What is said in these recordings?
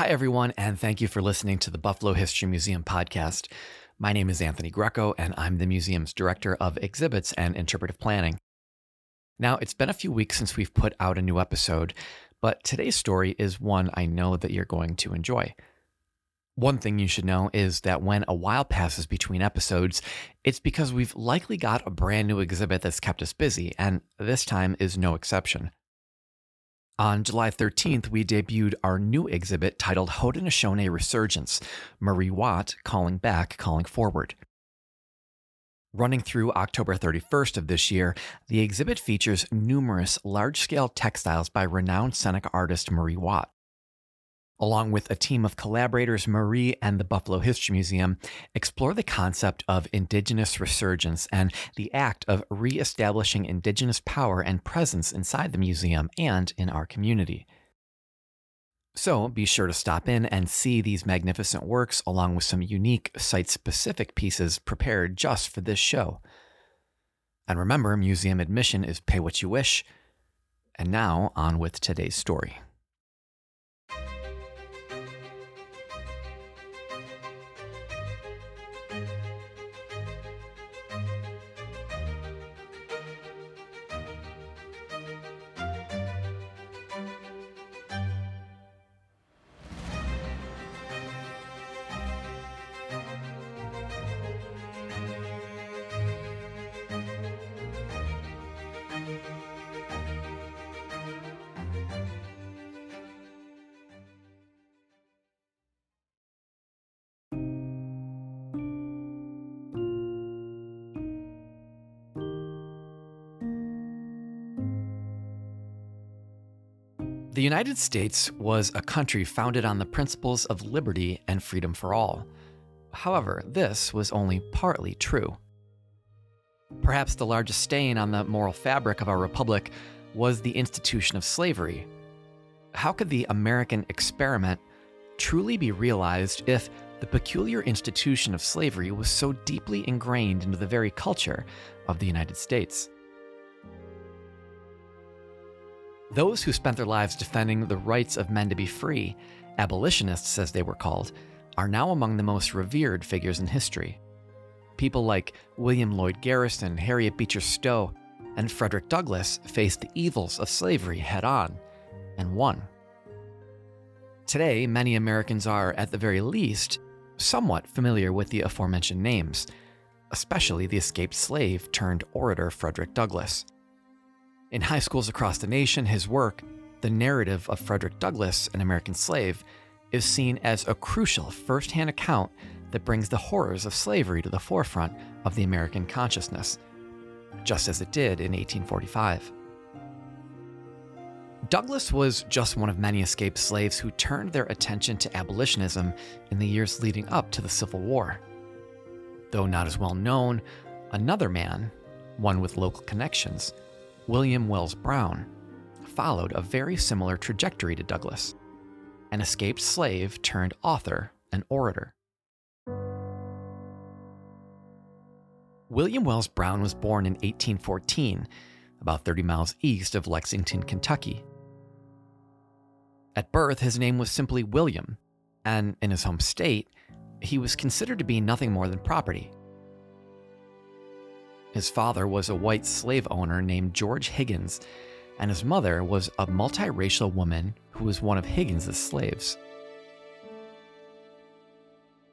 Hi, everyone, and thank you for listening to the Buffalo History Museum podcast. My name is Anthony Greco, and I'm the museum's director of exhibits and interpretive planning. Now, it's been a few weeks since we've put out a new episode, but today's story is one I know that you're going to enjoy. One thing you should know is that when a while passes between episodes, it's because we've likely got a brand new exhibit that's kept us busy, and this time is no exception. On July 13th, we debuted our new exhibit titled Haudenosaunee Resurgence Marie Watt Calling Back, Calling Forward. Running through October 31st of this year, the exhibit features numerous large scale textiles by renowned Seneca artist Marie Watt. Along with a team of collaborators, Marie and the Buffalo History Museum explore the concept of Indigenous resurgence and the act of reestablishing Indigenous power and presence inside the museum and in our community. So be sure to stop in and see these magnificent works along with some unique site specific pieces prepared just for this show. And remember, museum admission is pay what you wish. And now, on with today's story. United States was a country founded on the principles of liberty and freedom for all. However, this was only partly true. Perhaps the largest stain on the moral fabric of our republic was the institution of slavery. How could the American experiment truly be realized if the peculiar institution of slavery was so deeply ingrained into the very culture of the United States? Those who spent their lives defending the rights of men to be free, abolitionists as they were called, are now among the most revered figures in history. People like William Lloyd Garrison, Harriet Beecher Stowe, and Frederick Douglass faced the evils of slavery head on and won. Today, many Americans are, at the very least, somewhat familiar with the aforementioned names, especially the escaped slave turned orator Frederick Douglass. In high schools across the nation, his work, The Narrative of Frederick Douglass, an American Slave, is seen as a crucial first hand account that brings the horrors of slavery to the forefront of the American consciousness, just as it did in 1845. Douglass was just one of many escaped slaves who turned their attention to abolitionism in the years leading up to the Civil War. Though not as well known, another man, one with local connections, William Wells Brown, followed a very similar trajectory to Douglass an escaped slave turned author and orator. William Wells Brown was born in 1814, about 30 miles east of Lexington, Kentucky. At birth, his name was simply William, and in his home state, he was considered to be nothing more than property. His father was a white slave owner named George Higgins, and his mother was a multiracial woman who was one of Higgins' slaves.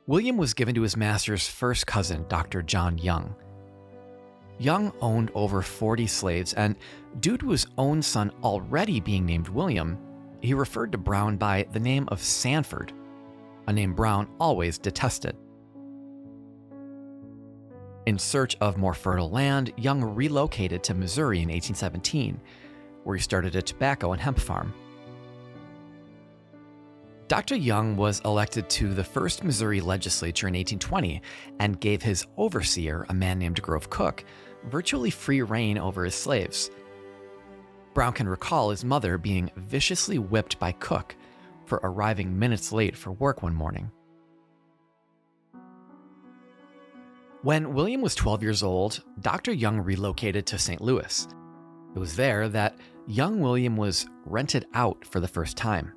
William was given to his master's first cousin, Dr. John Young. Young owned over 40 slaves, and due to his own son already being named William, he referred to Brown by the name of Sanford, a name Brown always detested. In search of more fertile land, Young relocated to Missouri in 1817, where he started a tobacco and hemp farm. Dr. Young was elected to the first Missouri legislature in 1820 and gave his overseer, a man named Grove Cook, virtually free reign over his slaves. Brown can recall his mother being viciously whipped by Cook for arriving minutes late for work one morning. When William was 12 years old, Dr. Young relocated to St. Louis. It was there that young William was rented out for the first time.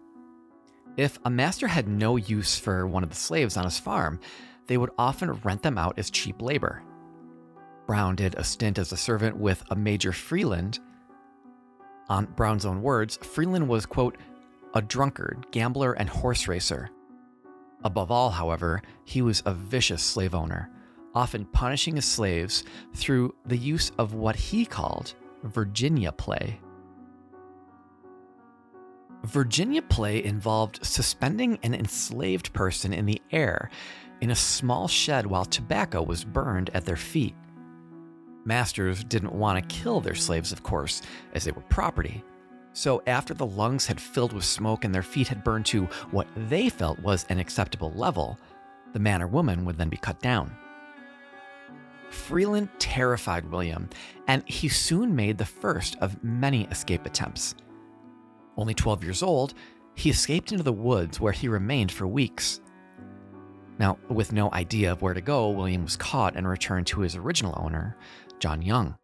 If a master had no use for one of the slaves on his farm, they would often rent them out as cheap labor. Brown did a stint as a servant with a Major Freeland. On Brown's own words, Freeland was, quote, a drunkard, gambler, and horse racer. Above all, however, he was a vicious slave owner, often punishing his slaves through the use of what he called Virginia play. Virginia play involved suspending an enslaved person in the air in a small shed while tobacco was burned at their feet. Masters didn't want to kill their slaves, of course, as they were property. So, after the lungs had filled with smoke and their feet had burned to what they felt was an acceptable level, the man or woman would then be cut down. Freeland terrified William, and he soon made the first of many escape attempts. Only 12 years old, he escaped into the woods where he remained for weeks. Now, with no idea of where to go, William was caught and returned to his original owner, John Young.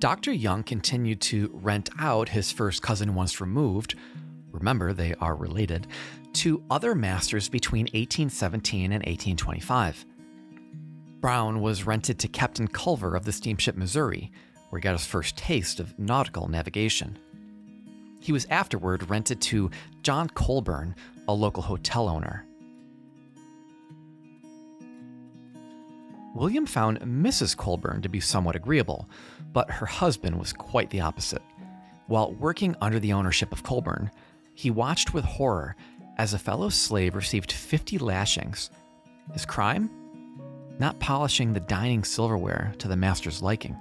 Dr. Young continued to rent out his first cousin once removed, remember they are related, to other masters between 1817 and 1825. Brown was rented to Captain Culver of the steamship Missouri, where he got his first taste of nautical navigation. He was afterward rented to John Colburn, a local hotel owner. William found Mrs. Colburn to be somewhat agreeable, but her husband was quite the opposite. While working under the ownership of Colburn, he watched with horror as a fellow slave received 50 lashings. His crime? Not polishing the dining silverware to the master's liking.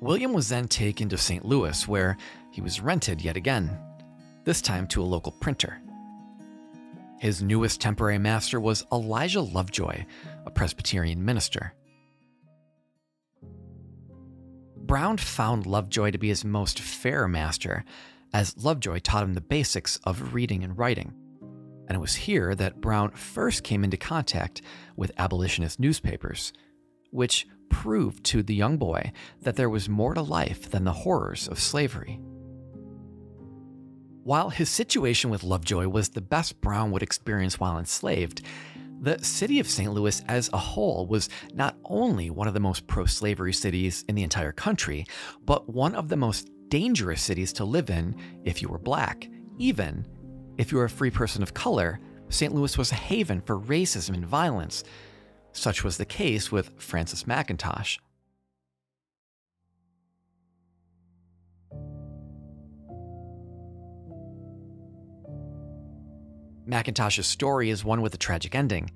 William was then taken to St. Louis, where he was rented yet again, this time to a local printer. His newest temporary master was Elijah Lovejoy, a Presbyterian minister. Brown found Lovejoy to be his most fair master, as Lovejoy taught him the basics of reading and writing. And it was here that Brown first came into contact with abolitionist newspapers, which proved to the young boy that there was more to life than the horrors of slavery. While his situation with Lovejoy was the best Brown would experience while enslaved, the city of St. Louis as a whole was not only one of the most pro slavery cities in the entire country, but one of the most dangerous cities to live in if you were black. Even if you were a free person of color, St. Louis was a haven for racism and violence. Such was the case with Francis McIntosh. McIntosh's story is one with a tragic ending.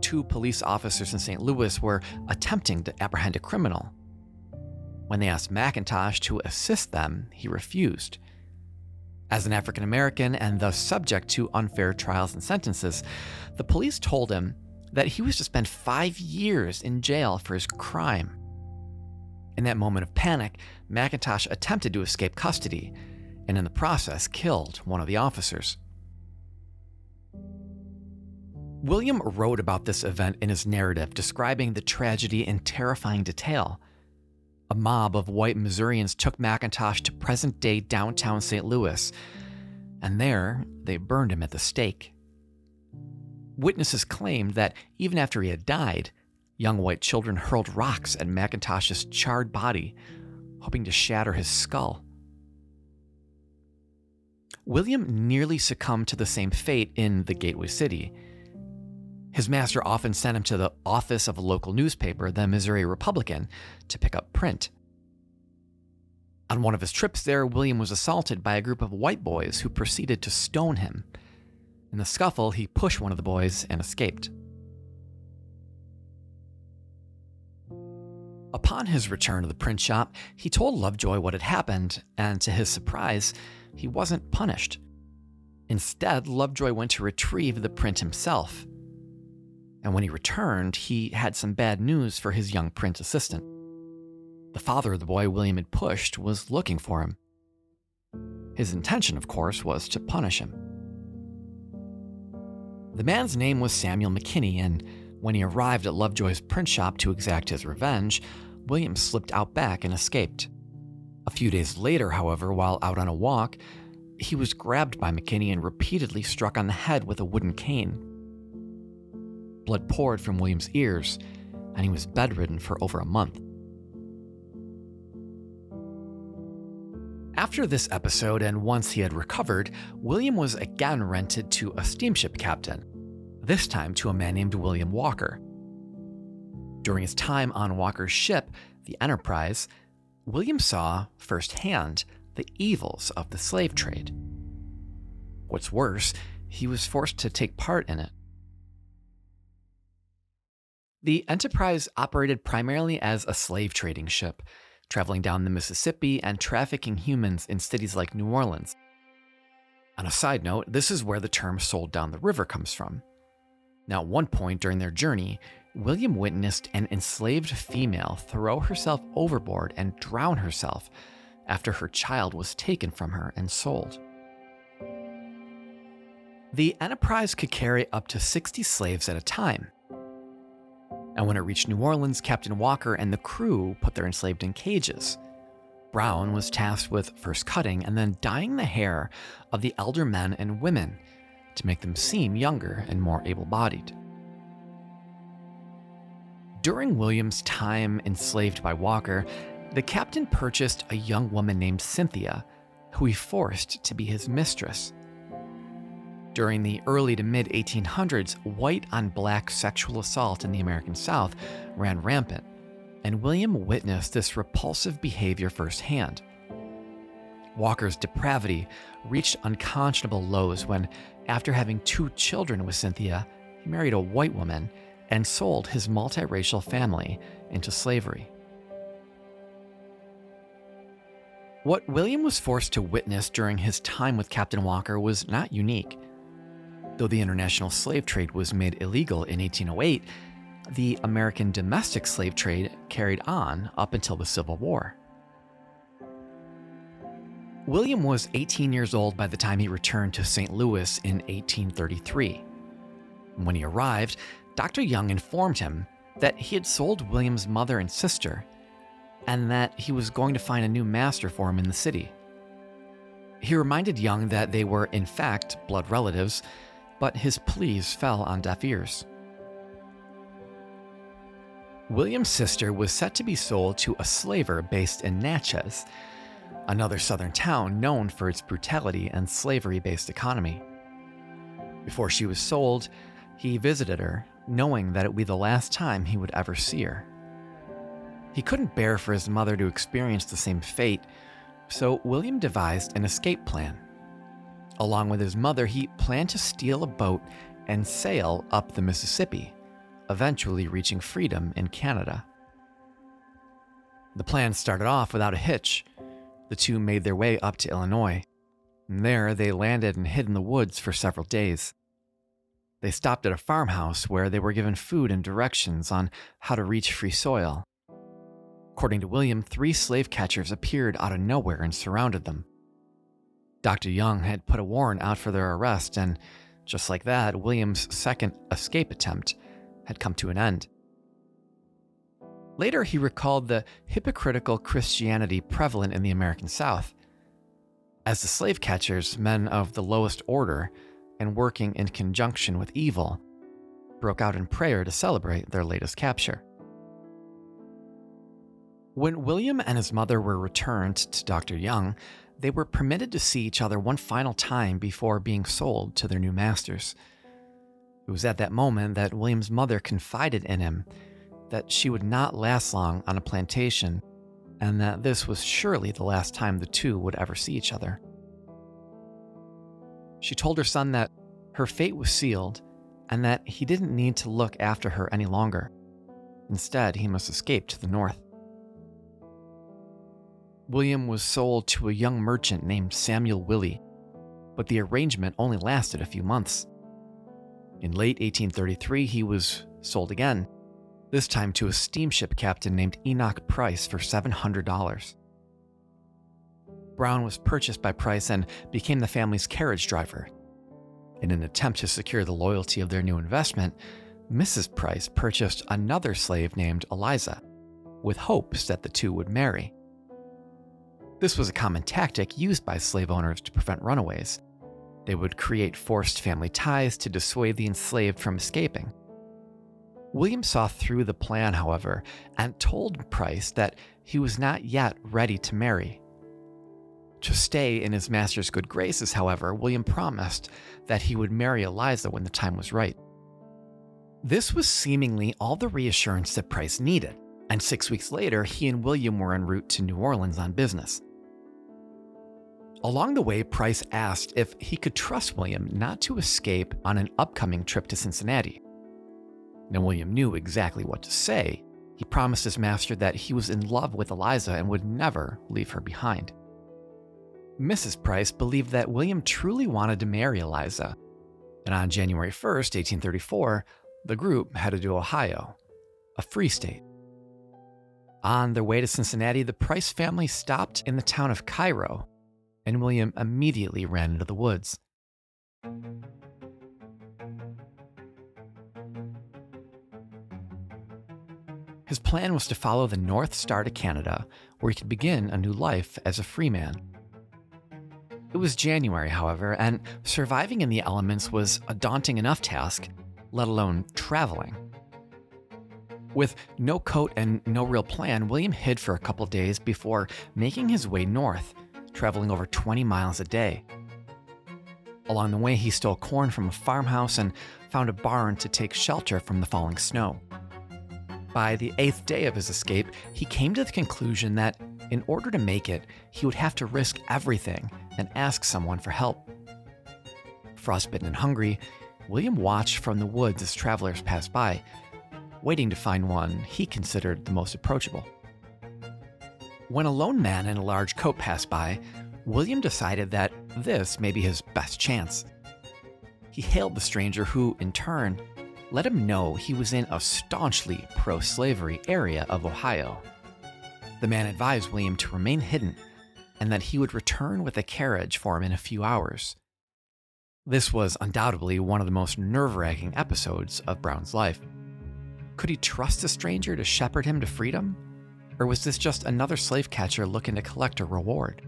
Two police officers in St. Louis were attempting to apprehend a criminal. When they asked McIntosh to assist them, he refused. As an African American and thus subject to unfair trials and sentences, the police told him that he was to spend five years in jail for his crime. In that moment of panic, McIntosh attempted to escape custody and in the process killed one of the officers. William wrote about this event in his narrative, describing the tragedy in terrifying detail. A mob of white Missourians took McIntosh to present day downtown St. Louis, and there they burned him at the stake. Witnesses claimed that even after he had died, young white children hurled rocks at McIntosh's charred body, hoping to shatter his skull. William nearly succumbed to the same fate in the Gateway City. His master often sent him to the office of a local newspaper, the Missouri Republican, to pick up print. On one of his trips there, William was assaulted by a group of white boys who proceeded to stone him. In the scuffle, he pushed one of the boys and escaped. Upon his return to the print shop, he told Lovejoy what had happened, and to his surprise, he wasn't punished. Instead, Lovejoy went to retrieve the print himself. And when he returned, he had some bad news for his young print assistant. The father of the boy William had pushed was looking for him. His intention, of course, was to punish him. The man's name was Samuel McKinney, and when he arrived at Lovejoy's print shop to exact his revenge, William slipped out back and escaped. A few days later, however, while out on a walk, he was grabbed by McKinney and repeatedly struck on the head with a wooden cane. Blood poured from William's ears, and he was bedridden for over a month. After this episode, and once he had recovered, William was again rented to a steamship captain, this time to a man named William Walker. During his time on Walker's ship, the Enterprise, William saw firsthand the evils of the slave trade. What's worse, he was forced to take part in it. The Enterprise operated primarily as a slave trading ship, traveling down the Mississippi and trafficking humans in cities like New Orleans. On a side note, this is where the term sold down the river comes from. Now, at one point during their journey, William witnessed an enslaved female throw herself overboard and drown herself after her child was taken from her and sold. The Enterprise could carry up to 60 slaves at a time, and when it reached New Orleans, Captain Walker and the crew put their enslaved in cages. Brown was tasked with first cutting and then dyeing the hair of the elder men and women to make them seem younger and more able bodied. During William's time enslaved by Walker, the captain purchased a young woman named Cynthia, who he forced to be his mistress. During the early to mid 1800s, white on black sexual assault in the American South ran rampant, and William witnessed this repulsive behavior firsthand. Walker's depravity reached unconscionable lows when, after having two children with Cynthia, he married a white woman and sold his multiracial family into slavery. What William was forced to witness during his time with Captain Walker was not unique. Though the international slave trade was made illegal in 1808, the American domestic slave trade carried on up until the Civil War. William was 18 years old by the time he returned to St. Louis in 1833. When he arrived, Dr. Young informed him that he had sold William's mother and sister, and that he was going to find a new master for him in the city. He reminded Young that they were, in fact, blood relatives, but his pleas fell on deaf ears. William's sister was set to be sold to a slaver based in Natchez, another southern town known for its brutality and slavery based economy. Before she was sold, he visited her, knowing that it would be the last time he would ever see her. He couldn't bear for his mother to experience the same fate, so William devised an escape plan. Along with his mother, he planned to steal a boat and sail up the Mississippi, eventually reaching freedom in Canada. The plan started off without a hitch. The two made their way up to Illinois. And there, they landed and hid in the woods for several days. They stopped at a farmhouse where they were given food and directions on how to reach free soil. According to William, three slave catchers appeared out of nowhere and surrounded them. Dr. Young had put a warrant out for their arrest, and just like that, William's second escape attempt had come to an end. Later, he recalled the hypocritical Christianity prevalent in the American South. As the slave catchers, men of the lowest order and working in conjunction with evil, broke out in prayer to celebrate their latest capture. When William and his mother were returned to Dr. Young, they were permitted to see each other one final time before being sold to their new masters. It was at that moment that William's mother confided in him that she would not last long on a plantation and that this was surely the last time the two would ever see each other. She told her son that her fate was sealed and that he didn't need to look after her any longer. Instead, he must escape to the north. William was sold to a young merchant named Samuel Willie, but the arrangement only lasted a few months. In late 1833, he was sold again, this time to a steamship captain named Enoch Price for $700. Brown was purchased by Price and became the family's carriage driver. In an attempt to secure the loyalty of their new investment, Mrs. Price purchased another slave named Eliza, with hopes that the two would marry. This was a common tactic used by slave owners to prevent runaways. They would create forced family ties to dissuade the enslaved from escaping. William saw through the plan, however, and told Price that he was not yet ready to marry. To stay in his master's good graces, however, William promised that he would marry Eliza when the time was right. This was seemingly all the reassurance that Price needed, and six weeks later, he and William were en route to New Orleans on business. Along the way, Price asked if he could trust William not to escape on an upcoming trip to Cincinnati. Now, William knew exactly what to say. He promised his master that he was in love with Eliza and would never leave her behind. Mrs. Price believed that William truly wanted to marry Eliza, and on January 1st, 1834, the group headed to Ohio, a free state. On their way to Cincinnati, the Price family stopped in the town of Cairo, and William immediately ran into the woods. His plan was to follow the North Star to Canada, where he could begin a new life as a free man. It was January, however, and surviving in the elements was a daunting enough task, let alone traveling. With no coat and no real plan, William hid for a couple days before making his way north, traveling over 20 miles a day. Along the way, he stole corn from a farmhouse and found a barn to take shelter from the falling snow. By the eighth day of his escape, he came to the conclusion that in order to make it, he would have to risk everything and ask someone for help. Frostbitten and hungry, William watched from the woods as travelers passed by, waiting to find one he considered the most approachable. When a lone man in a large coat passed by, William decided that this may be his best chance. He hailed the stranger, who, in turn, let him know he was in a staunchly pro slavery area of Ohio. The man advised William to remain hidden and that he would return with a carriage for him in a few hours. This was undoubtedly one of the most nerve wracking episodes of Brown's life. Could he trust a stranger to shepherd him to freedom? Or was this just another slave catcher looking to collect a reward?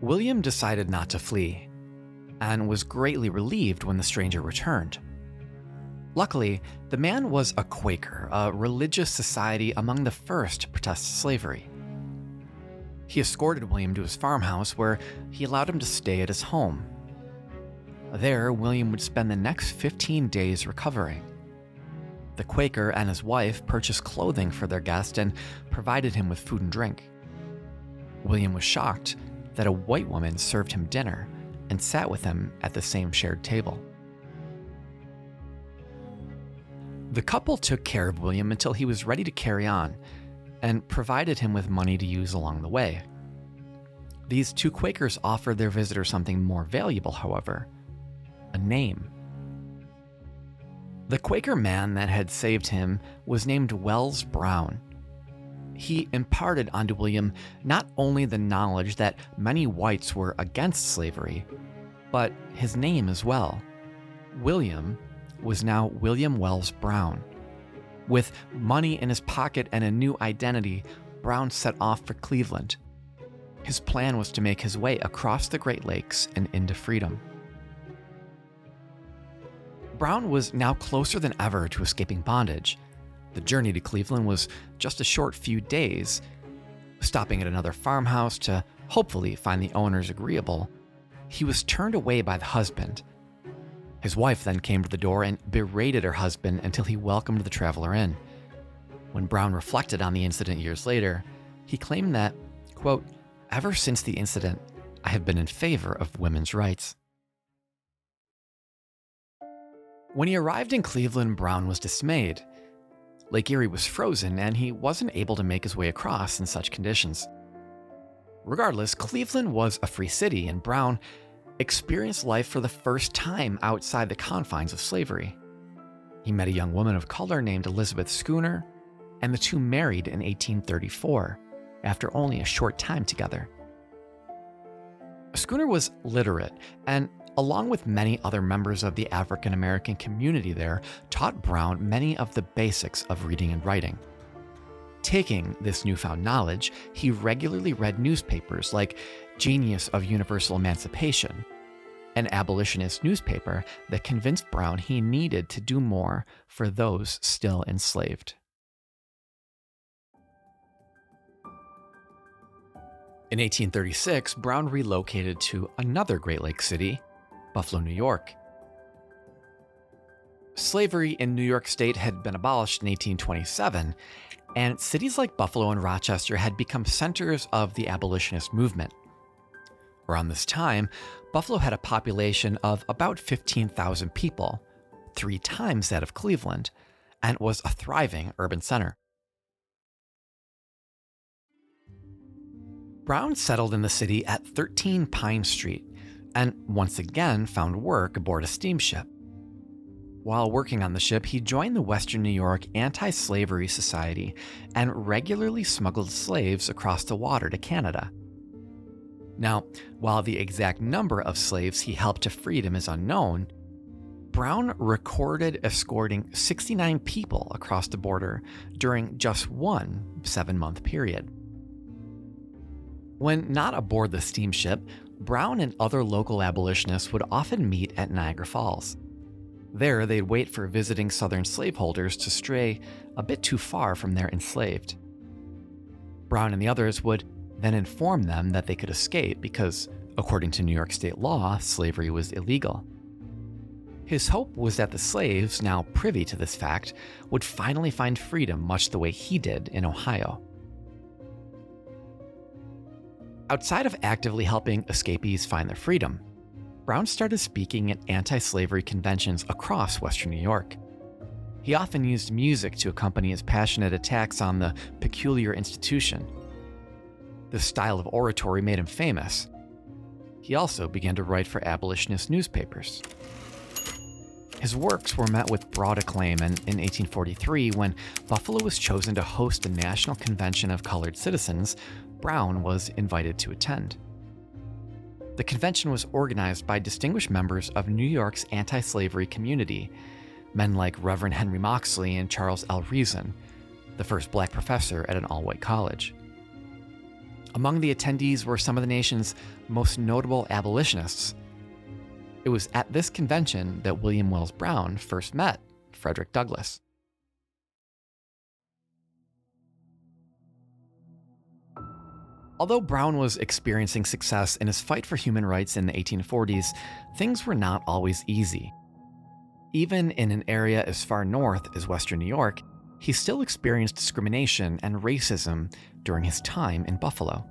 William decided not to flee and was greatly relieved when the stranger returned. Luckily, the man was a Quaker, a religious society among the first to protest slavery. He escorted William to his farmhouse where he allowed him to stay at his home. There, William would spend the next 15 days recovering. The Quaker and his wife purchased clothing for their guest and provided him with food and drink. William was shocked that a white woman served him dinner and sat with him at the same shared table. The couple took care of William until he was ready to carry on and provided him with money to use along the way. These two Quakers offered their visitor something more valuable, however a name. The Quaker man that had saved him was named Wells Brown. He imparted onto William not only the knowledge that many whites were against slavery, but his name as well. William was now William Wells Brown. With money in his pocket and a new identity, Brown set off for Cleveland. His plan was to make his way across the Great Lakes and into freedom. Brown was now closer than ever to escaping bondage. The journey to Cleveland was just a short few days. Stopping at another farmhouse to hopefully find the owners agreeable, he was turned away by the husband his wife then came to the door and berated her husband until he welcomed the traveler in. When Brown reflected on the incident years later, he claimed that, quote, ever since the incident, I have been in favor of women's rights. When he arrived in Cleveland, Brown was dismayed. Lake Erie was frozen, and he wasn't able to make his way across in such conditions. Regardless, Cleveland was a free city, and Brown experienced life for the first time outside the confines of slavery. He met a young woman of color named Elizabeth Schooner, and the two married in 1834 after only a short time together. Schooner was literate and along with many other members of the African American community there, taught Brown many of the basics of reading and writing. Taking this newfound knowledge, he regularly read newspapers like Genius of Universal Emancipation, an abolitionist newspaper that convinced Brown he needed to do more for those still enslaved. In 1836, Brown relocated to another Great Lakes city, Buffalo, New York. Slavery in New York State had been abolished in 1827, and cities like Buffalo and Rochester had become centers of the abolitionist movement. Around this time, Buffalo had a population of about 15,000 people, three times that of Cleveland, and was a thriving urban center. Brown settled in the city at 13 Pine Street and once again found work aboard a steamship. While working on the ship, he joined the Western New York Anti Slavery Society and regularly smuggled slaves across the water to Canada. Now, while the exact number of slaves he helped to freedom is unknown, Brown recorded escorting 69 people across the border during just one seven month period. When not aboard the steamship, Brown and other local abolitionists would often meet at Niagara Falls. There, they'd wait for visiting Southern slaveholders to stray a bit too far from their enslaved. Brown and the others would then inform them that they could escape because, according to New York state law, slavery was illegal. His hope was that the slaves, now privy to this fact, would finally find freedom much the way he did in Ohio. Outside of actively helping escapees find their freedom, Brown started speaking at anti slavery conventions across Western New York. He often used music to accompany his passionate attacks on the peculiar institution. This style of oratory made him famous. He also began to write for abolitionist newspapers. His works were met with broad acclaim, and in 1843, when Buffalo was chosen to host a national convention of colored citizens, Brown was invited to attend. The convention was organized by distinguished members of New York's anti slavery community, men like Reverend Henry Moxley and Charles L. Reason, the first black professor at an all white college. Among the attendees were some of the nation's most notable abolitionists. It was at this convention that William Wells Brown first met Frederick Douglass. Although Brown was experiencing success in his fight for human rights in the 1840s, things were not always easy. Even in an area as far north as Western New York, he still experienced discrimination and racism during his time in Buffalo.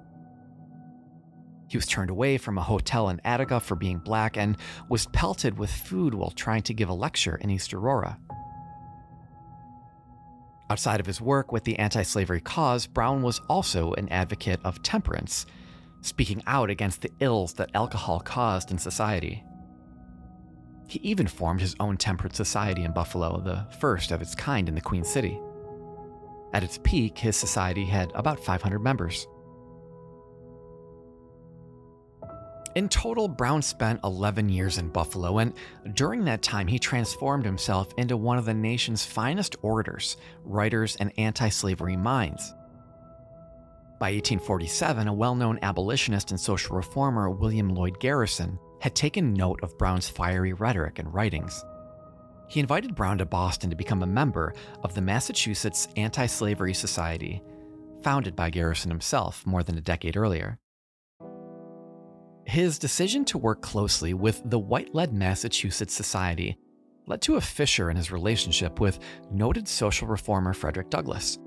He was turned away from a hotel in Attica for being black and was pelted with food while trying to give a lecture in East Aurora. Outside of his work with the anti slavery cause, Brown was also an advocate of temperance, speaking out against the ills that alcohol caused in society. He even formed his own temperate society in Buffalo, the first of its kind in the Queen City. At its peak, his society had about 500 members. In total, Brown spent 11 years in Buffalo, and during that time, he transformed himself into one of the nation's finest orators, writers, and anti slavery minds. By 1847, a well known abolitionist and social reformer, William Lloyd Garrison, had taken note of Brown's fiery rhetoric and writings. He invited Brown to Boston to become a member of the Massachusetts Anti Slavery Society, founded by Garrison himself more than a decade earlier. His decision to work closely with the White Led Massachusetts Society led to a fissure in his relationship with noted social reformer Frederick Douglass.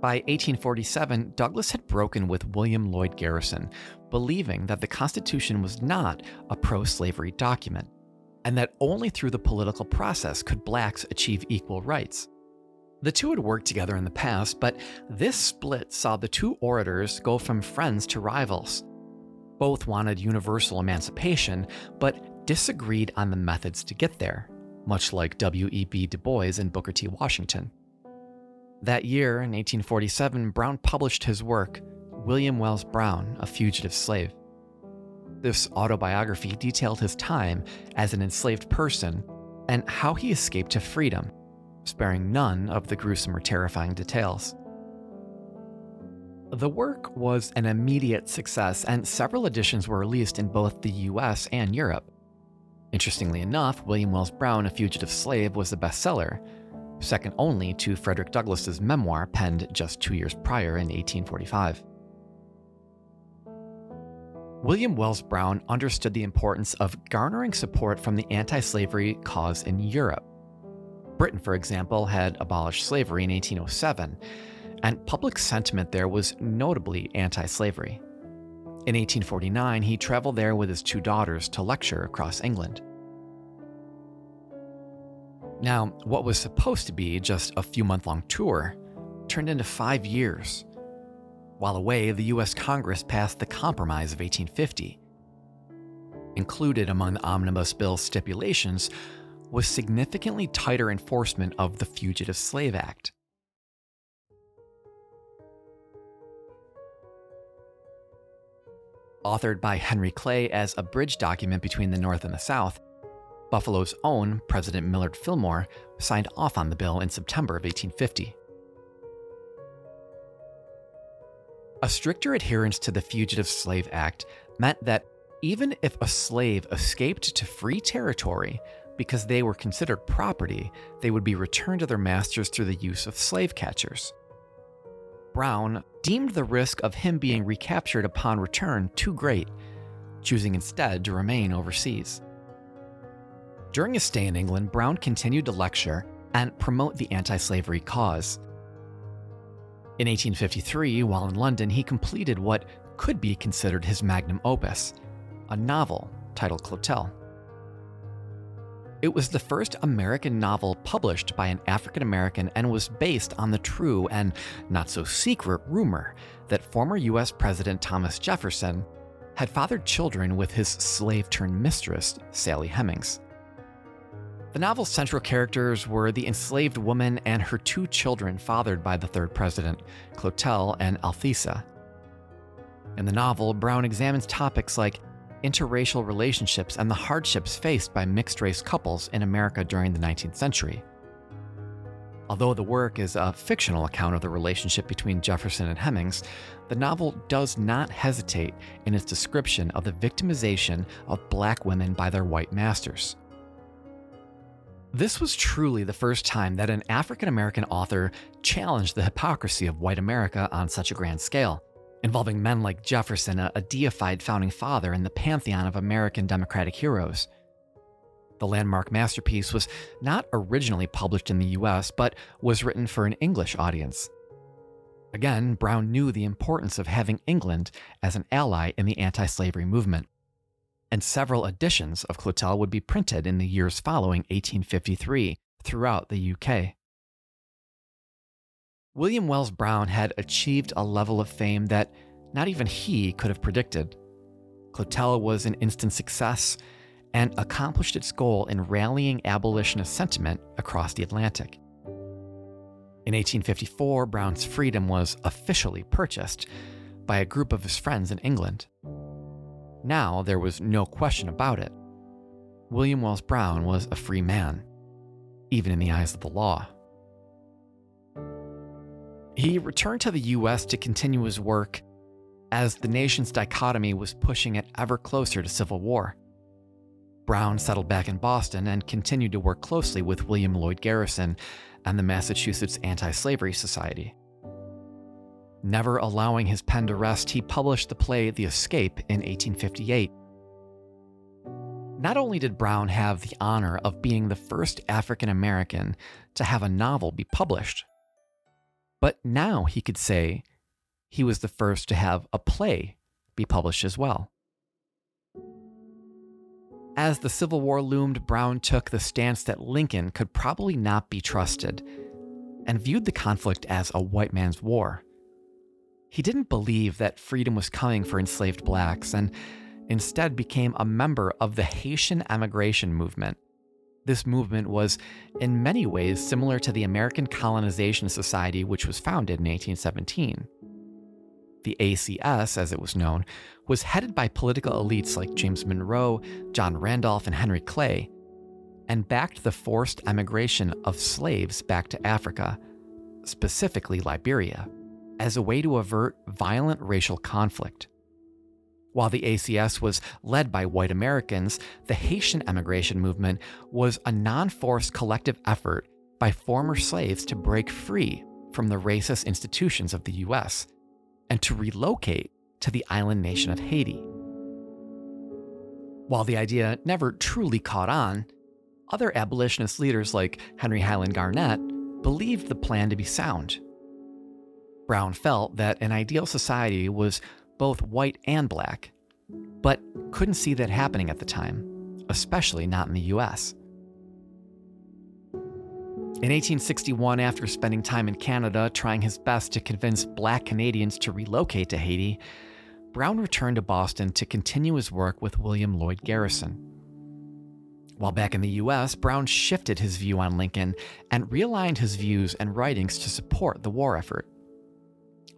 By 1847, Douglass had broken with William Lloyd Garrison, believing that the Constitution was not a pro slavery document, and that only through the political process could blacks achieve equal rights. The two had worked together in the past, but this split saw the two orators go from friends to rivals. Both wanted universal emancipation, but disagreed on the methods to get there, much like W.E.B. Du Bois and Booker T. Washington. That year, in 1847, Brown published his work, William Wells Brown, A Fugitive Slave. This autobiography detailed his time as an enslaved person and how he escaped to freedom, sparing none of the gruesome or terrifying details. The work was an immediate success, and several editions were released in both the US and Europe. Interestingly enough, William Wells Brown, A Fugitive Slave, was a bestseller, second only to Frederick Douglass's memoir penned just two years prior in 1845. William Wells Brown understood the importance of garnering support from the anti slavery cause in Europe. Britain, for example, had abolished slavery in 1807, and public sentiment there was notably anti slavery. In 1849, he traveled there with his two daughters to lecture across England. Now, what was supposed to be just a few month long tour turned into five years while away, the US Congress passed the Compromise of 1850. Included among the Omnibus Bill's stipulations was significantly tighter enforcement of the Fugitive Slave Act. Authored by Henry Clay as a bridge document between the North and the South, Buffalo's own President Millard Fillmore signed off on the bill in September of 1850. A stricter adherence to the Fugitive Slave Act meant that even if a slave escaped to free territory because they were considered property, they would be returned to their masters through the use of slave catchers. Brown deemed the risk of him being recaptured upon return too great, choosing instead to remain overseas. During his stay in England, Brown continued to lecture and promote the anti slavery cause. In 1853, while in London, he completed what could be considered his magnum opus, a novel titled Clotel. It was the first American novel published by an African American and was based on the true and not so secret rumor that former US President Thomas Jefferson had fathered children with his slave turned mistress, Sally Hemings. The novel's central characters were the enslaved woman and her two children fathered by the third president, Clotel and Althesa. In the novel, Brown examines topics like interracial relationships and the hardships faced by mixed race couples in America during the 19th century. Although the work is a fictional account of the relationship between Jefferson and Hemings, the novel does not hesitate in its description of the victimization of black women by their white masters. This was truly the first time that an African American author challenged the hypocrisy of white America on such a grand scale, involving men like Jefferson, a, deified founding father in the pantheon of American democratic heroes. The landmark masterpiece was not originally published in the US, but was written for an English audience. Again, Brown knew the importance of having England as an ally in the anti slavery movement and several editions of Clotel would be printed in the years following 1853 throughout the UK. William Wells Brown had achieved a level of fame that not even he could have predicted. Clotel was an instant success and accomplished its goal in rallying abolitionist sentiment across the Atlantic. In 1854, Brown's freedom was officially purchased by a group of his friends in England. Now there was no question about it. William Wells Brown was a free man, even in the eyes of the law. He returned to the US to continue his work as the nation's dichotomy was pushing it ever closer to civil war. Brown settled back in Boston and continued to work closely with William Lloyd Garrison and the Massachusetts Anti Slavery Society. Never allowing his pen to rest, he published the play The Escape in 1858. Not only did Brown have the honor of being the first African American to have a novel be published, but now he could say he was the first to have a play be published as well. As the Civil War loomed, Brown took the stance that Lincoln could probably not be trusted and viewed the conflict as a white man's war. He didn't believe that freedom was coming for enslaved blacks and instead became a member of the Haitian emigration movement. This movement was, in many ways, similar to the American Colonization Society, which was founded in 1817. the ACS as it was known, was headed by political elites like James Monroe, John Randolph, and Henry Clay, and backed the forced emigration of slaves back to Africa, specifically Liberia, as a way to avert violent racial conflict. While the ACS was led by white Americans, the Haitian emigration movement was a non forced collective effort by former slaves to break free from the racist institutions of the US and to relocate to the island nation of Haiti. While the idea never truly caught on, other abolitionist leaders like Henry Highland Garnet believed the plan to be sound. Brown felt that an ideal society was both white and black, but couldn't see that happening at the time, especially not in the US. In 1861, after spending time in Canada trying his best to convince black Canadians to relocate to Haiti, Brown returned to Boston to continue his work with William Lloyd Garrison. While back in the US, Brown shifted his view on Lincoln and realigned his views and writings to support the war effort.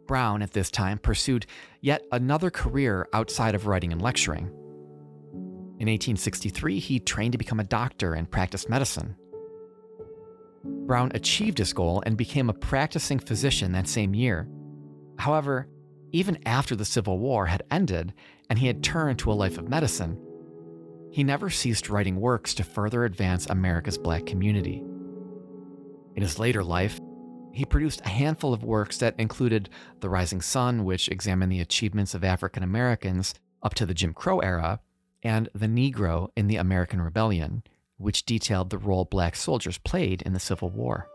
Brown, at this time, pursued yet another career outside of writing and lecturing. In 1863, he trained to become a doctor and practiced medicine. Brown achieved his goal and became a practicing physician that same year. However, even after the Civil War had ended and he had turned to a life of medicine, he never ceased writing works to further advance America's black community. In his later life, he produced a handful of works that included The Rising Sun, which examined the achievements of African Americans up to the Jim Crow era, and The Negro in the American Rebellion, which detailed the role black soldiers played in the Civil War.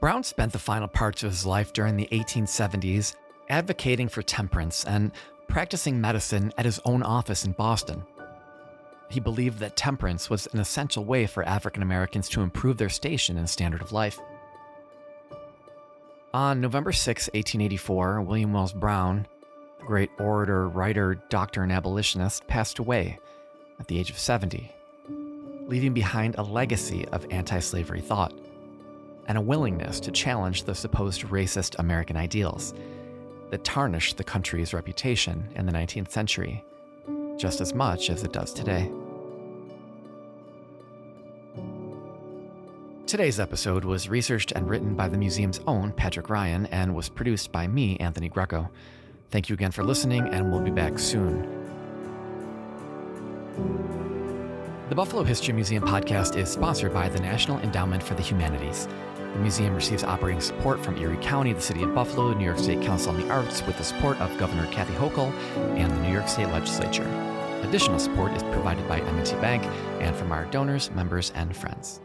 Brown spent the final parts of his life during the 1870s advocating for temperance and practicing medicine at his own office in Boston. He believed that temperance was an essential way for African Americans to improve their station and standard of life. On November 6, 1884, William Wells Brown, the great orator, writer, doctor, and abolitionist, passed away at the age of 70, leaving behind a legacy of anti slavery thought and a willingness to challenge the supposed racist American ideals that tarnished the country's reputation in the 19th century just as much as it does today. Today's episode was researched and written by the museum's own Patrick Ryan and was produced by me, Anthony Greco. Thank you again for listening, and we'll be back soon. The Buffalo History Museum podcast is sponsored by the National Endowment for the Humanities. The museum receives operating support from Erie County, the City of Buffalo, New York State Council on the Arts, with the support of Governor Kathy Hochul and the New York State Legislature. Additional support is provided by M&T Bank and from our donors, members, and friends.